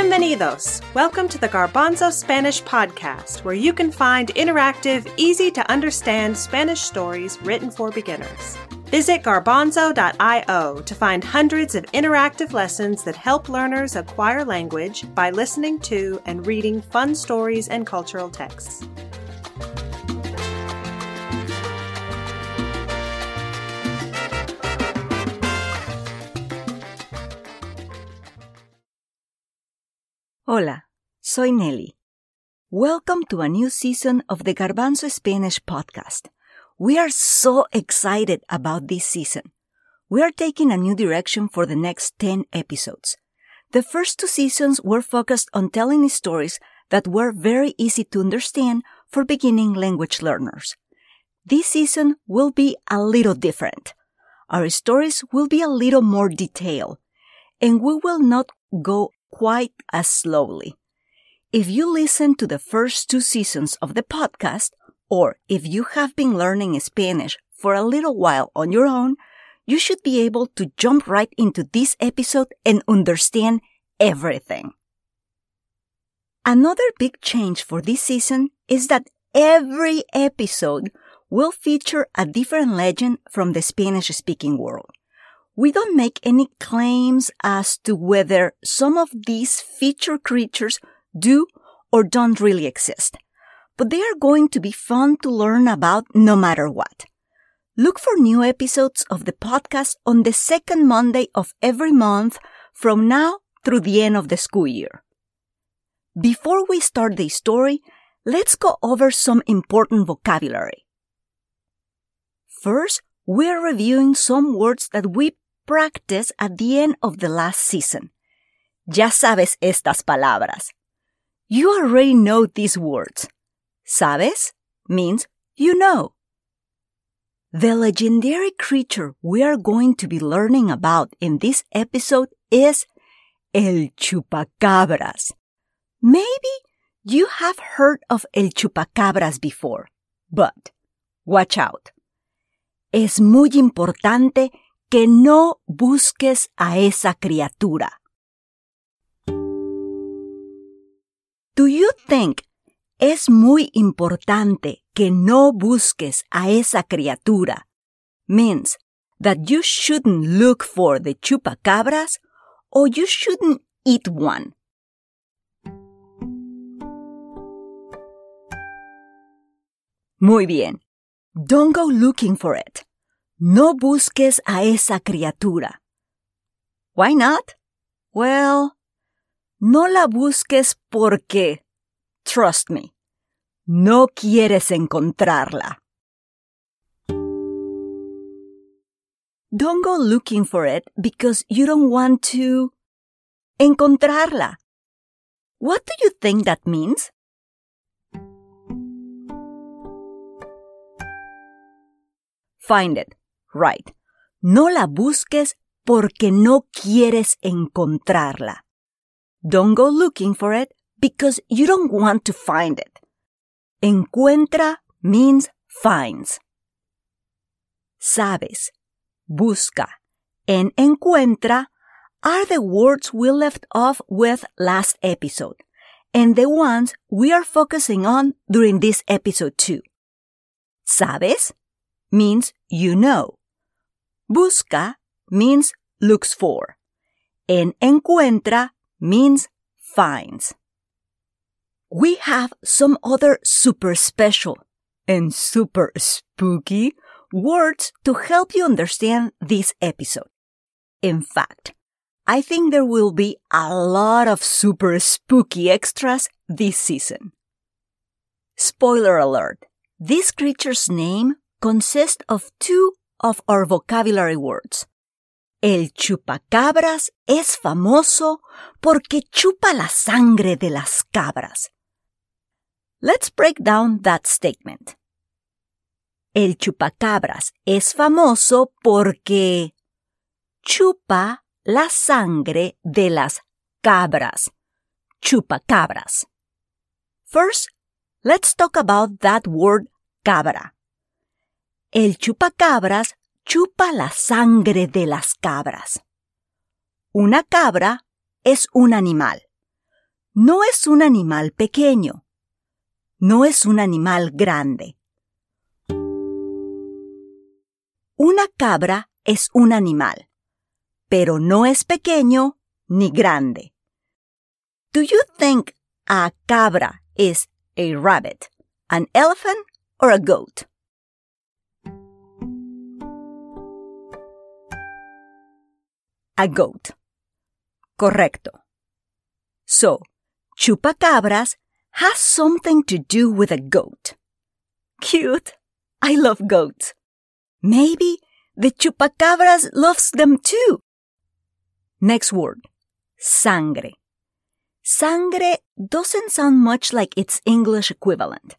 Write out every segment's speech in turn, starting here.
Bienvenidos! Welcome to the Garbanzo Spanish podcast, where you can find interactive, easy to understand Spanish stories written for beginners. Visit garbanzo.io to find hundreds of interactive lessons that help learners acquire language by listening to and reading fun stories and cultural texts. Hola, soy Nelly. Welcome to a new season of the Garbanzo Spanish podcast. We are so excited about this season. We are taking a new direction for the next 10 episodes. The first two seasons were focused on telling stories that were very easy to understand for beginning language learners. This season will be a little different. Our stories will be a little more detailed, and we will not go quite as slowly. If you listen to the first two seasons of the podcast, or if you have been learning Spanish for a little while on your own, you should be able to jump right into this episode and understand everything. Another big change for this season is that every episode will feature a different legend from the Spanish speaking world we don't make any claims as to whether some of these feature creatures do or don't really exist, but they are going to be fun to learn about no matter what. Look for new episodes of the podcast on the second Monday of every month from now through the end of the school year. Before we start the story, let's go over some important vocabulary. First, we're reviewing some words that we practice at the end of the last season. Ya sabes estas palabras. You already know these words. Sabes means you know. The legendary creature we are going to be learning about in this episode is El Chupacabras. Maybe you have heard of El Chupacabras before, but watch out. Es muy importante que no busques a esa criatura. Do you think es muy importante que no busques a esa criatura means that you shouldn't look for the chupacabras or you shouldn't eat one? Muy bien. Don't go looking for it. No busques a esa criatura. Why not? Well, no la busques porque, trust me, no quieres encontrarla. Don't go looking for it because you don't want to encontrarla. What do you think that means? Find it. Right. No la busques porque no quieres encontrarla. Don't go looking for it because you don't want to find it. Encuentra means finds. Sabes, busca, and encuentra are the words we left off with last episode, and the ones we are focusing on during this episode too. Sabes means you know. Busca means looks for, and encuentra means finds. We have some other super special and super spooky words to help you understand this episode. In fact, I think there will be a lot of super spooky extras this season. Spoiler alert. This creature's name consists of two of our vocabulary words. El chupacabras es famoso porque chupa la sangre de las cabras. Let's break down that statement. El chupacabras es famoso porque chupa la sangre de las cabras. Chupacabras. First, let's talk about that word cabra. El chupacabras chupa la sangre de las cabras. Una cabra es un animal. no es un animal pequeño. No es un animal grande. Una cabra es un animal, pero no es pequeño ni grande. Do you think a cabra is a rabbit, an elephant, or a goat? A goat. Correcto. So, chupacabras has something to do with a goat. Cute. I love goats. Maybe the chupacabras loves them too. Next word. Sangre. Sangre doesn't sound much like its English equivalent.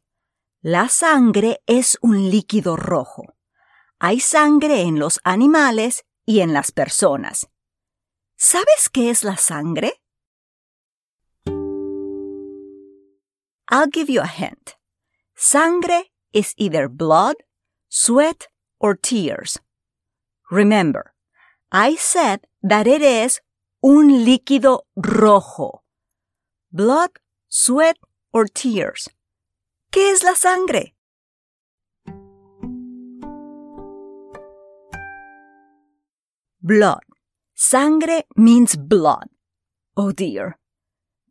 La sangre es un líquido rojo. Hay sangre en los animales y en las personas. ¿Sabes qué es la sangre? I'll give you a hint. Sangre is either blood, sweat, or tears. Remember, I said that it is un líquido rojo. Blood, sweat, or tears. ¿Qué es la sangre? Blood. Sangre means blood. Oh dear.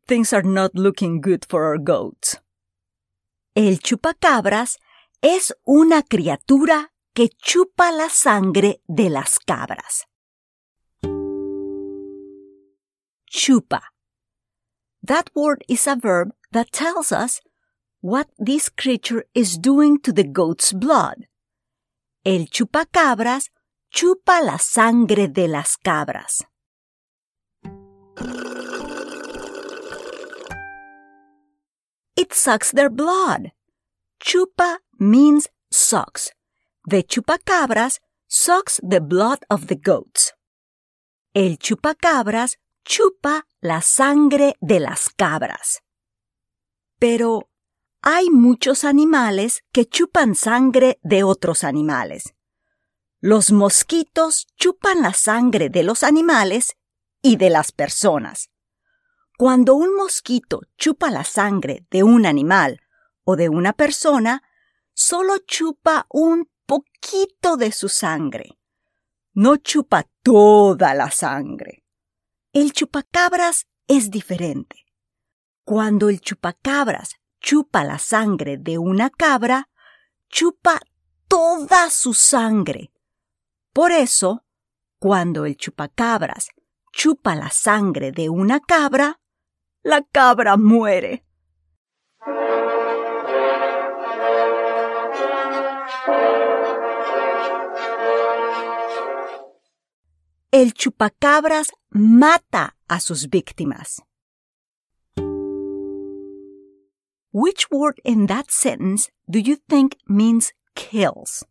Things are not looking good for our goats. El chupacabras es una criatura que chupa la sangre de las cabras. Chupa. That word is a verb that tells us what this creature is doing to the goat's blood. El chupacabras chupa la sangre de las cabras. It sucks their blood. Chupa means sucks. The chupacabras sucks the blood of the goats. El chupacabras chupa la sangre de las cabras. Pero hay muchos animales que chupan sangre de otros animales. Los mosquitos chupan la sangre de los animales y de las personas. Cuando un mosquito chupa la sangre de un animal o de una persona, solo chupa un poquito de su sangre. No chupa toda la sangre. El chupacabras es diferente. Cuando el chupacabras chupa la sangre de una cabra, chupa toda su sangre. Por eso, cuando el chupacabras chupa la sangre de una cabra, la cabra muere. El chupacabras mata a sus víctimas. Which word in that sentence do you think means kills?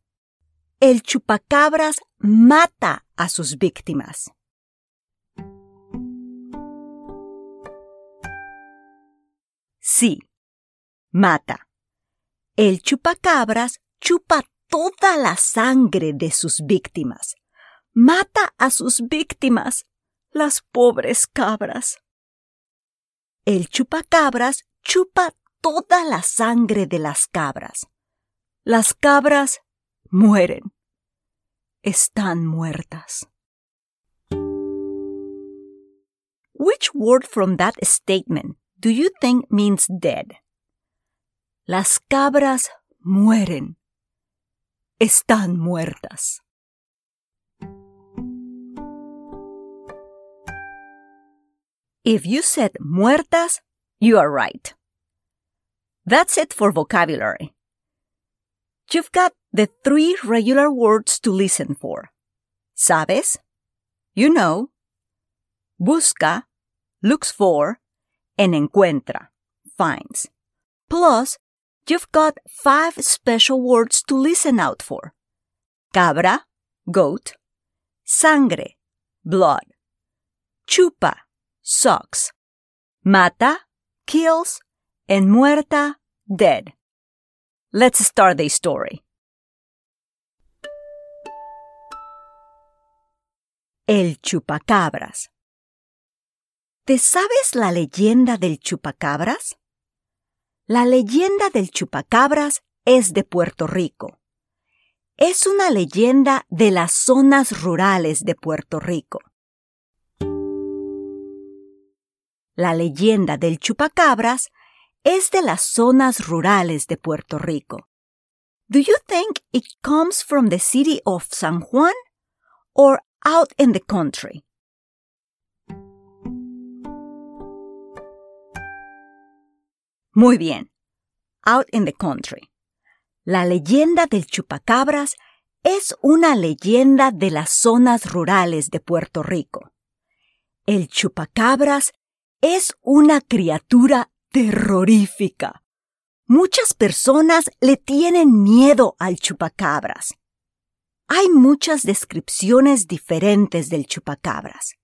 El chupacabras mata a sus víctimas. Sí, mata. El chupacabras chupa toda la sangre de sus víctimas. Mata a sus víctimas, las pobres cabras. El chupacabras chupa toda la sangre de las cabras. Las cabras mueren. Están muertas. Which word from that statement do you think means dead? Las cabras mueren. Están muertas. If you said muertas, you are right. That's it for vocabulary. You've got the three regular words to listen for. Sabes? You know. Busca, looks for, and encuentra, finds. Plus, you've got five special words to listen out for. Cabra, goat. Sangre, blood. Chupa, sucks. Mata, kills. And muerta, dead. Let's start the story. El chupacabras. ¿Te sabes la leyenda del chupacabras? La leyenda del chupacabras es de Puerto Rico. Es una leyenda de las zonas rurales de Puerto Rico. La leyenda del chupacabras es de las zonas rurales de Puerto Rico. Do you think it comes from the city of San Juan or out in the country? Muy bien. Out in the country. La leyenda del chupacabras es una leyenda de las zonas rurales de Puerto Rico. El chupacabras es una criatura terrorífica. Muchas personas le tienen miedo al chupacabras. Hay muchas descripciones diferentes del chupacabras.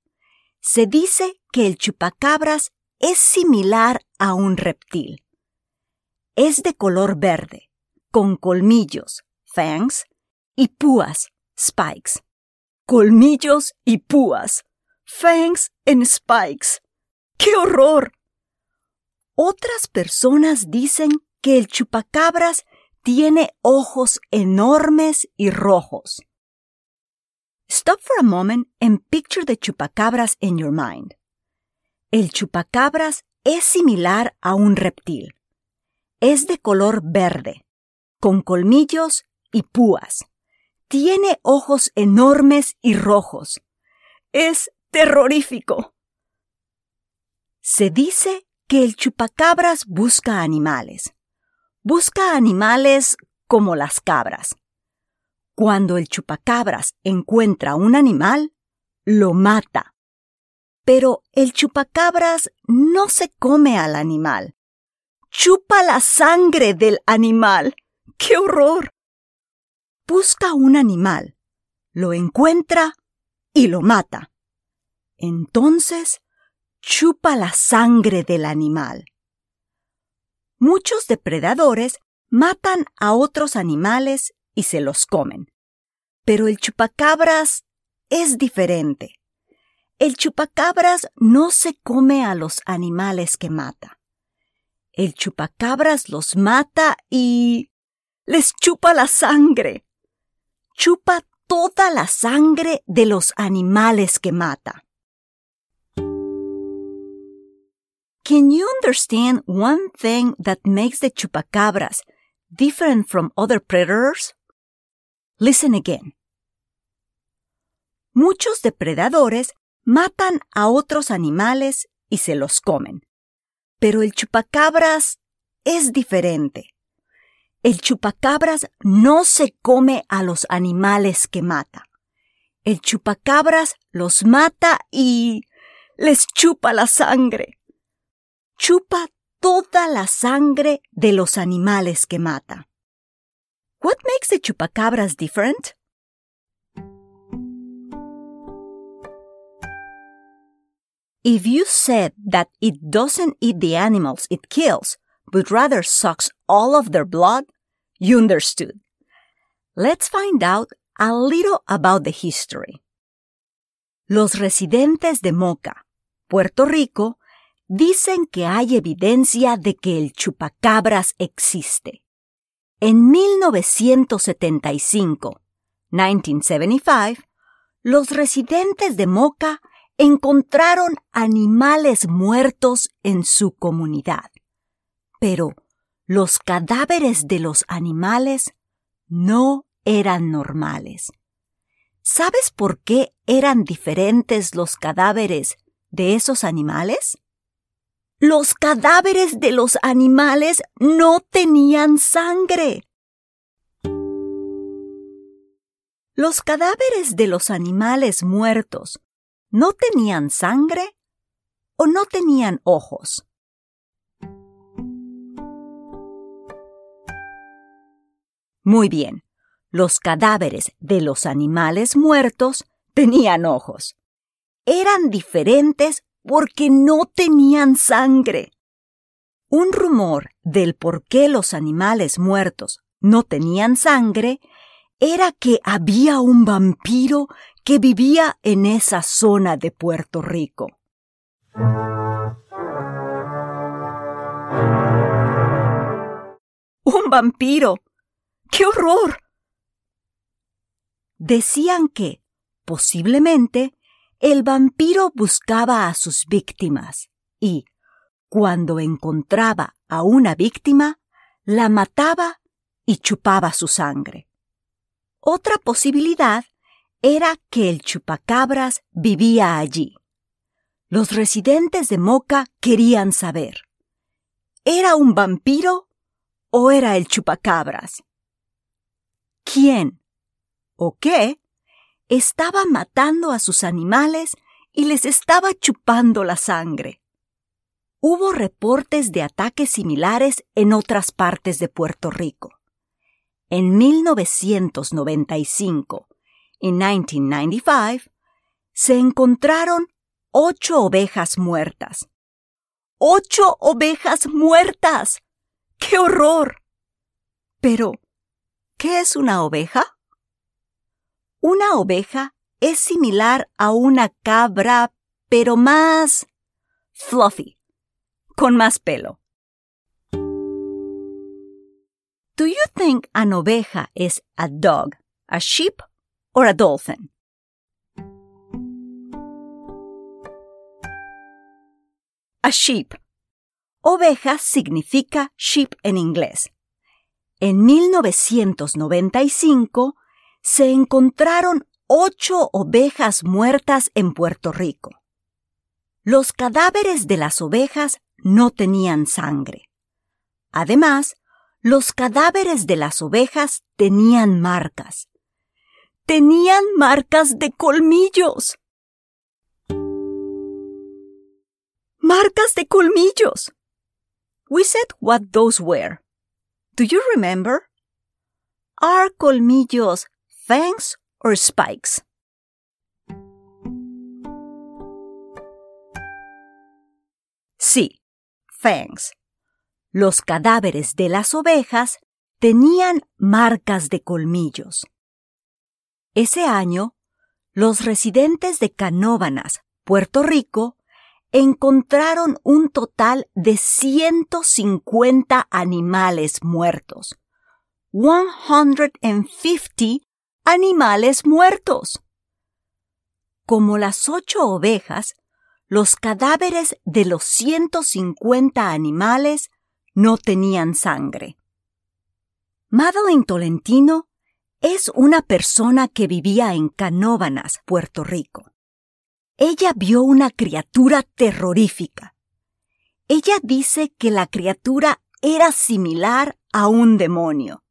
Se dice que el chupacabras es similar a un reptil. Es de color verde, con colmillos, fangs, y púas, spikes. Colmillos y púas, fangs and spikes. ¡Qué horror! Otras personas dicen que el chupacabras tiene ojos enormes y rojos. Stop for a moment and picture the chupacabras in your mind. El chupacabras es similar a un reptil. Es de color verde, con colmillos y púas. Tiene ojos enormes y rojos. Es terrorífico. Se dice que el chupacabras busca animales. Busca animales como las cabras. Cuando el chupacabras encuentra un animal, lo mata. Pero el chupacabras no se come al animal. Chupa la sangre del animal. ¡Qué horror! Busca un animal, lo encuentra y lo mata. Entonces chupa la sangre del animal. Muchos depredadores matan a otros animales y se los comen. Pero el chupacabras es diferente. El chupacabras no se come a los animales que mata. El chupacabras los mata y les chupa la sangre. Chupa toda la sangre de los animales que mata. Can you understand one thing that makes the chupacabras different from other predators? Listen again. Muchos depredadores matan a otros animales y se los comen. Pero el chupacabras es diferente. El chupacabras no se come a los animales que mata. El chupacabras los mata y les chupa la sangre chupa toda la sangre de los animales que mata. What makes the chupacabras different? If you said that it doesn't eat the animals it kills, but rather sucks all of their blood, you understood. Let's find out a little about the history. Los residentes de Moca, Puerto Rico, dicen que hay evidencia de que el chupacabras existe. En 1975, 1975, los residentes de Moca encontraron animales muertos en su comunidad. Pero los cadáveres de los animales no eran normales. ¿Sabes por qué eran diferentes los cadáveres de esos animales? Los cadáveres de los animales no tenían sangre. Los cadáveres de los animales muertos no tenían sangre o no tenían ojos. Muy bien, los cadáveres de los animales muertos tenían ojos. Eran diferentes porque no tenían sangre. Un rumor del por qué los animales muertos no tenían sangre era que había un vampiro que vivía en esa zona de Puerto Rico. ¡Un vampiro! ¡Qué horror! Decían que, posiblemente, el vampiro buscaba a sus víctimas y, cuando encontraba a una víctima, la mataba y chupaba su sangre. Otra posibilidad era que el chupacabras vivía allí. Los residentes de Moca querían saber, ¿era un vampiro o era el chupacabras? ¿Quién o qué estaba matando a sus animales y les estaba chupando la sangre? Hubo reportes de ataques similares en otras partes de Puerto Rico. En 1995 y 1995 se encontraron ocho ovejas muertas. ¡Ocho ovejas muertas! ¡Qué horror! Pero, ¿qué es una oveja? Una oveja es similar a una cabra, pero más fluffy, con más pelo. Do you think an oveja is a dog, a sheep, or a dolphin? A sheep. Oveja significa sheep en inglés. En 1995 se encontraron ocho ovejas muertas en Puerto Rico. Los cadáveres de las ovejas no tenían sangre. Además, los cadáveres de las ovejas tenían marcas. Tenían marcas de colmillos. Marcas de colmillos. We said what those were. Do you remember? Are colmillos fangs or spikes? Sí, fangs. Los cadáveres de las ovejas tenían marcas de colmillos. Ese año, los residentes de Canóvanas, Puerto Rico, encontraron un total de 150 animales muertos. 150 animales muertos. Como las ocho ovejas, los cadáveres de los 150 animales no tenían sangre. Madeline Tolentino es una persona que vivía en Canóvanas, Puerto Rico. Ella vio una criatura terrorífica. Ella dice que la criatura era similar a un demonio.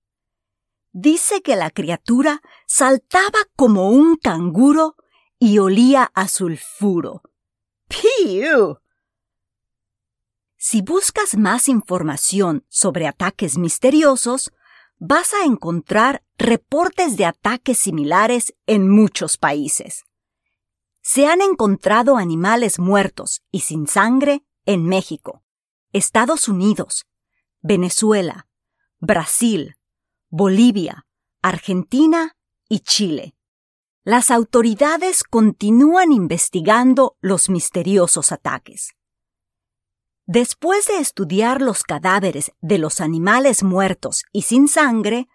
Dice que la criatura saltaba como un canguro y olía a sulfuro. ¡Piu! Si buscas más información sobre ataques misteriosos, vas a encontrar reportes de ataques similares en muchos países. Se han encontrado animales muertos y sin sangre en México, Estados Unidos, Venezuela, Brasil, Bolivia, Argentina y Chile. Las autoridades continúan investigando los misteriosos ataques. Después de estudiar los cadáveres de los animales muertos y sin sangre,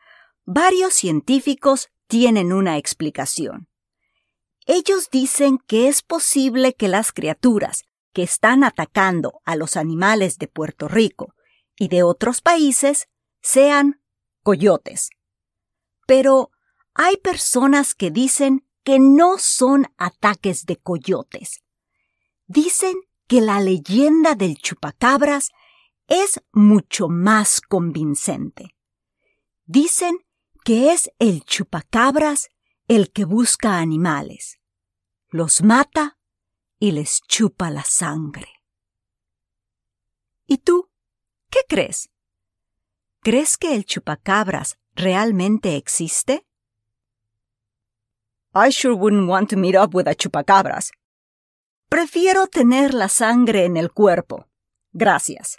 varios científicos tienen una explicación. Ellos dicen que es posible que las criaturas que están atacando a los animales de Puerto Rico y de otros países sean coyotes. Pero hay personas que dicen que no son ataques de coyotes. Dicen que la leyenda del chupacabras es mucho más convincente. Dicen que es el chupacabras el que busca animales, los mata y les chupa la sangre. ¿Y tú? ¿Qué crees? ¿Crees que el chupacabras realmente existe? I sure wouldn't want to meet up with a chupacabras, Prefiero tener la sangre en el cuerpo. Gracias.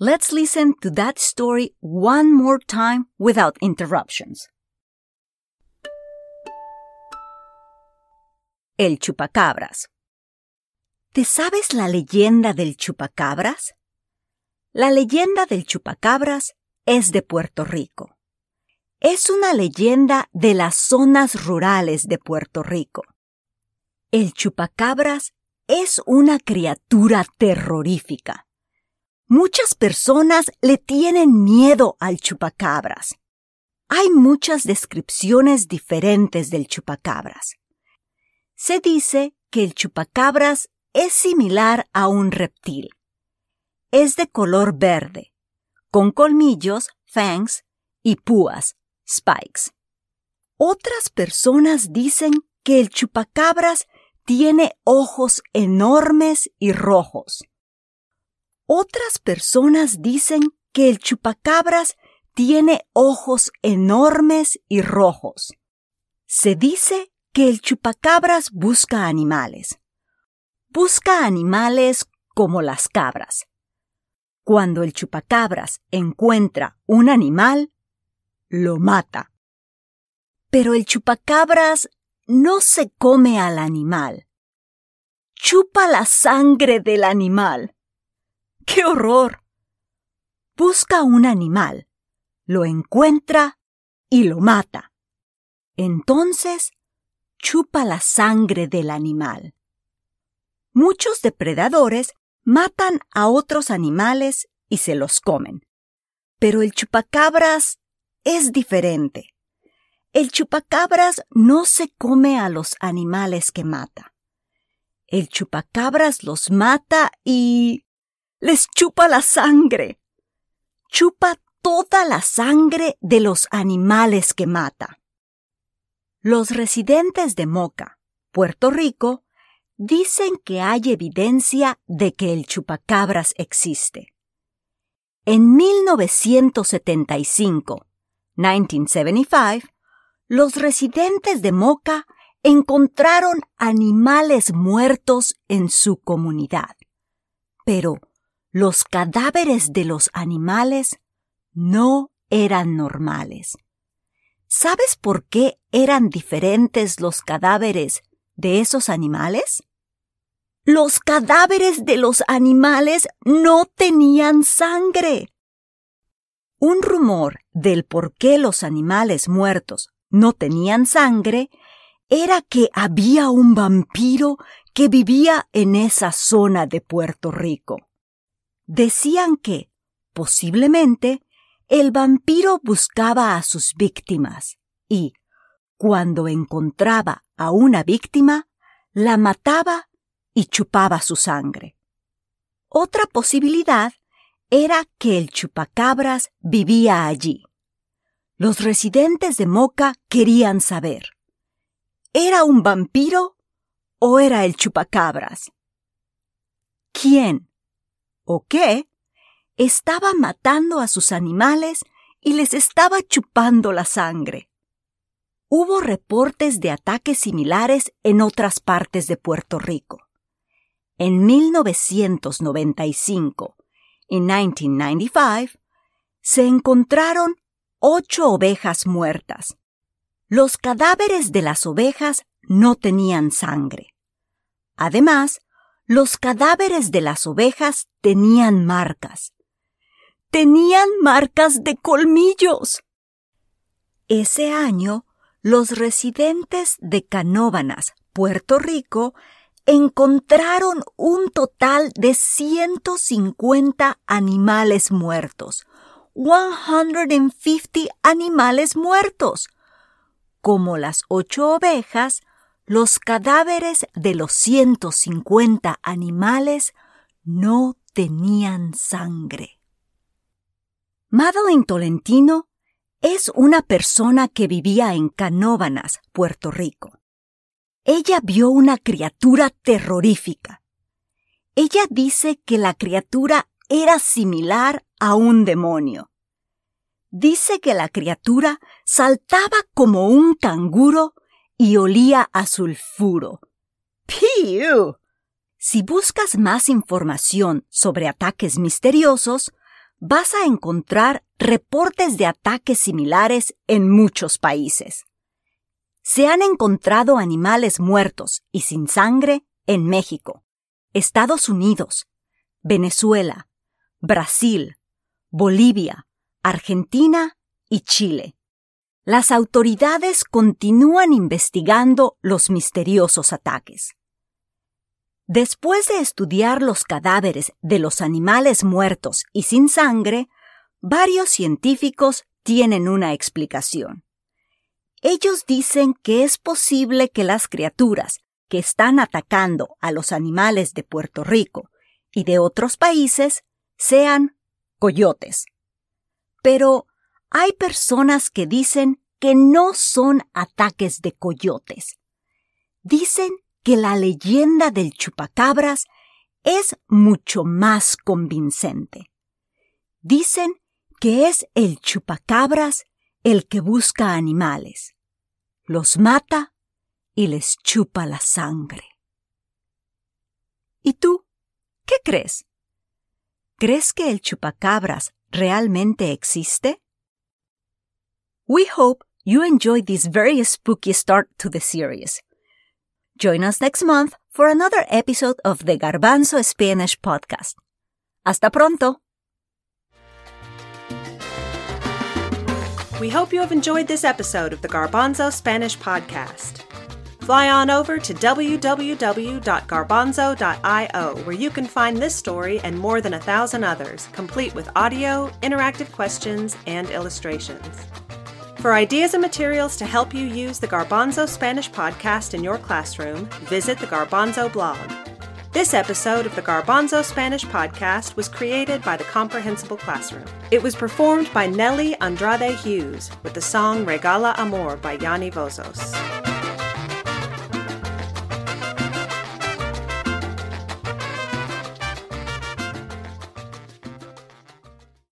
Let's listen to that story one more time without interruptions. El chupacabras. ¿Te sabes la leyenda del chupacabras? La leyenda del chupacabras es de Puerto Rico. Es una leyenda de las zonas rurales de Puerto Rico. El chupacabras es una criatura terrorífica. Muchas personas le tienen miedo al chupacabras. Hay muchas descripciones diferentes del chupacabras. Se dice que el chupacabras es similar a un reptil. Es de color verde, con colmillos, fangs y púas, spikes. Otras personas dicen que el chupacabras tiene ojos enormes y rojos. Otras personas dicen que el chupacabras tiene ojos enormes y rojos. Se dice que el chupacabras busca animales. Busca animales como las cabras. Cuando el chupacabras encuentra un animal, lo mata. Pero el chupacabras no se come al animal. Chupa la sangre del animal. ¡Qué horror! Busca un animal, lo encuentra y lo mata. Entonces, chupa la sangre del animal. Muchos depredadores matan a otros animales y se los comen. Pero el chupacabras es diferente. El chupacabras no se come a los animales que mata. El chupacabras los mata y les chupa la sangre. Chupa toda la sangre de los animales que mata. Los residentes de Moca, Puerto Rico, dicen que hay evidencia de que el chupacabras existe. En 1975, 1975, los residentes de Moca encontraron animales muertos en su comunidad. Pero los cadáveres de los animales no eran normales. ¿Sabes por qué eran diferentes los cadáveres de esos animales? Los cadáveres de los animales no tenían sangre. Un rumor del por qué los animales muertos no tenían sangre era que había un vampiro que vivía en esa zona de Puerto Rico. Decían que, posiblemente, el vampiro buscaba a sus víctimas y, cuando encontraba a una víctima, la mataba y chupaba su sangre. Otra posibilidad era que el chupacabras vivía allí. Los residentes de Moca querían saber, ¿era un vampiro o era el chupacabras? ¿Quién o qué estaba matando a sus animales y les estaba chupando la sangre? Hubo reportes de ataques similares en otras partes de Puerto Rico. En 1995 y 1995 se encontraron ocho ovejas muertas. Los cadáveres de las ovejas no tenían sangre. Además, los cadáveres de las ovejas tenían marcas. Tenían marcas de colmillos. Ese año, los residentes de Canóbanas, Puerto Rico, encontraron un total de 150 animales muertos. 150 animales muertos. Como las ocho ovejas, los cadáveres de los 150 animales no tenían sangre. Madeline Tolentino es una persona que vivía en Canóbanas, Puerto Rico ella vio una criatura terrorífica. Ella dice que la criatura era similar a un demonio. Dice que la criatura saltaba como un canguro y olía a sulfuro. ¡Piu! Si buscas más información sobre ataques misteriosos, vas a encontrar reportes de ataques similares en muchos países se han encontrado animales muertos y sin sangre en México, Estados Unidos, Venezuela, Brasil, Bolivia, Argentina y Chile. Las autoridades continúan investigando los misteriosos ataques. Después de estudiar los cadáveres de los animales muertos y sin sangre, varios científicos tienen una explicación. Ellos dicen que es posible que las criaturas que están atacando a los animales de Puerto Rico y de otros países sean coyotes. Pero hay personas que dicen que no son ataques de coyotes. Dicen que la leyenda del chupacabras es mucho más convincente. Dicen que es el chupacabras el que busca animales, los mata y les chupa la sangre. ¿Y tú? ¿Qué crees? ¿Crees que el chupacabras realmente existe? We hope you enjoyed this very spooky start to the series. Join us next month for another episode of the Garbanzo Spanish podcast. Hasta pronto! We hope you have enjoyed this episode of the Garbanzo Spanish podcast. Fly on over to www.garbanzo.io where you can find this story and more than a thousand others, complete with audio, interactive questions, and illustrations. For ideas and materials to help you use the Garbanzo Spanish podcast in your classroom, visit the Garbanzo blog. This episode of the Garbanzo Spanish podcast was created by the Comprehensible Classroom. It was performed by Nelly Andrade Hughes with the song Regala Amor by Yanni Vozos.